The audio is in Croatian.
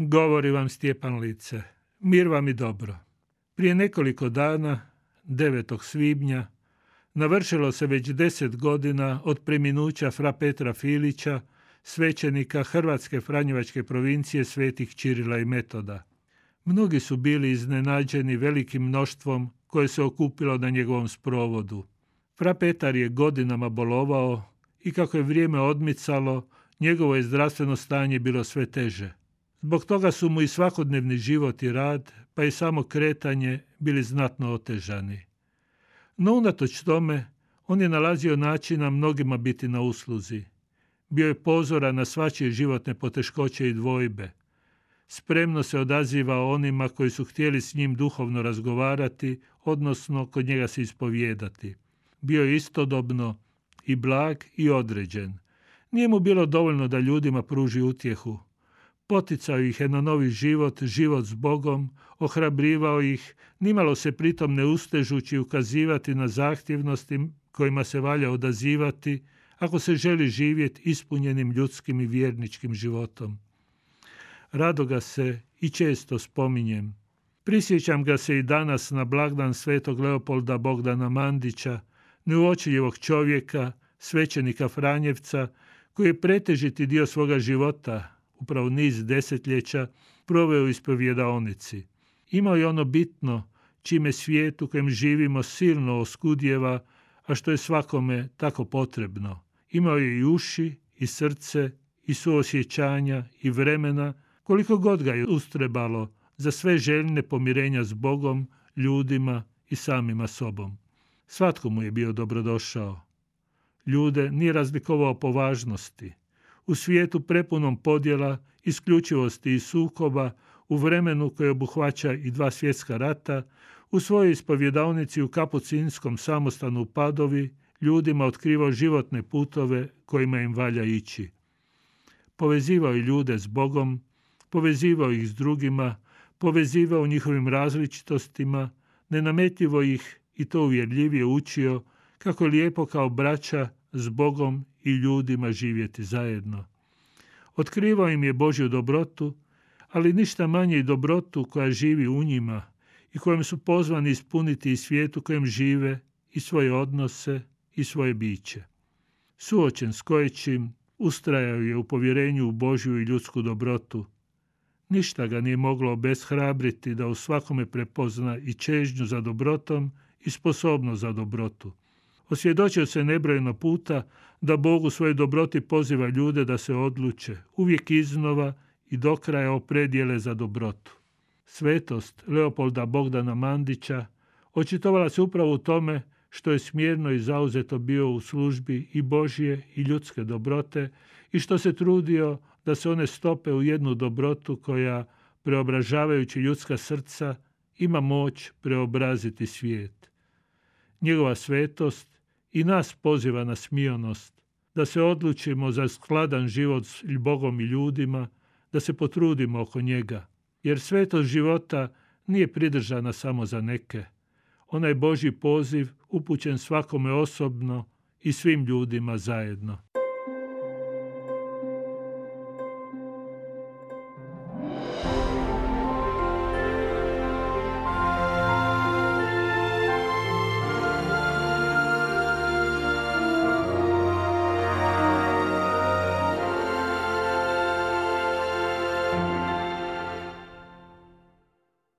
Govori vam Stjepan Lice. Mir vam i dobro. Prije nekoliko dana, 9. svibnja, navršilo se već deset godina od preminuća fra Petra Filića, svećenika Hrvatske Franjevačke provincije svetih Čirila i Metoda. Mnogi su bili iznenađeni velikim mnoštvom koje se okupilo na njegovom sprovodu. Fra Petar je godinama bolovao i kako je vrijeme odmicalo, njegovo je zdravstveno stanje bilo sve teže. Zbog toga su mu i svakodnevni život i rad, pa i samo kretanje bili znatno otežani. No unatoč tome, on je nalazio načina mnogima biti na usluzi. Bio je pozora na svačije životne poteškoće i dvojbe. Spremno se odaziva onima koji su htjeli s njim duhovno razgovarati, odnosno kod njega se ispovijedati. Bio je istodobno i blag i određen. Nije mu bilo dovoljno da ljudima pruži utjehu, poticao ih je na novi život, život s Bogom, ohrabrivao ih, nimalo se pritom ne ustežući ukazivati na zahtjevnosti kojima se valja odazivati ako se želi živjeti ispunjenim ljudskim i vjerničkim životom. Rado ga se i često spominjem. Prisjećam ga se i danas na blagdan svetog Leopolda Bogdana Mandića, neuočljivog čovjeka, svećenika Franjevca, koji je pretežiti dio svoga života, upravo niz desetljeća, proveo u ispovjedaonici. Imao je ono bitno, čime svijet u kojem živimo silno oskudjeva, a što je svakome tako potrebno. Imao je i uši, i srce, i suosjećanja, i vremena, koliko god ga je ustrebalo za sve željne pomirenja s Bogom, ljudima i samima sobom. Svatko mu je bio dobrodošao. Ljude nije razlikovao po važnosti, u svijetu prepunom podjela, isključivosti i sukoba, u vremenu koje obuhvaća i dva svjetska rata, u svojoj ispovjedavnici u Kapucinskom samostanu Padovi, ljudima otkrivao životne putove kojima im valja ići. Povezivao je ljude s Bogom, povezivao ih s drugima, povezivao njihovim različitostima, nenametljivo ih i to uvjerljivije učio kako je lijepo kao braća s Bogom i ljudima živjeti zajedno. Otkrivao im je Božju dobrotu, ali ništa manje i dobrotu koja živi u njima i kojom su pozvani ispuniti i svijetu kojem žive i svoje odnose i svoje biće. Suočen s kojećim, ustrajao je u povjerenju u Božju i ljudsku dobrotu. Ništa ga nije moglo obeshrabriti da u svakome prepozna i čežnju za dobrotom i sposobnost za dobrotu. Osvjedočio se nebrojeno puta da Bog u svojoj dobroti poziva ljude da se odluče, uvijek iznova i do kraja opredjele za dobrotu. Svetost Leopolda Bogdana Mandića očitovala se upravo u tome što je smjerno i zauzeto bio u službi i Božje i ljudske dobrote i što se trudio da se one stope u jednu dobrotu koja, preobražavajući ljudska srca, ima moć preobraziti svijet. Njegova svetost i nas poziva na smijonost, da se odlučimo za skladan život s Bogom i ljudima, da se potrudimo oko njega, jer svetost života nije pridržana samo za neke. Onaj Boži poziv upućen svakome osobno i svim ljudima zajedno.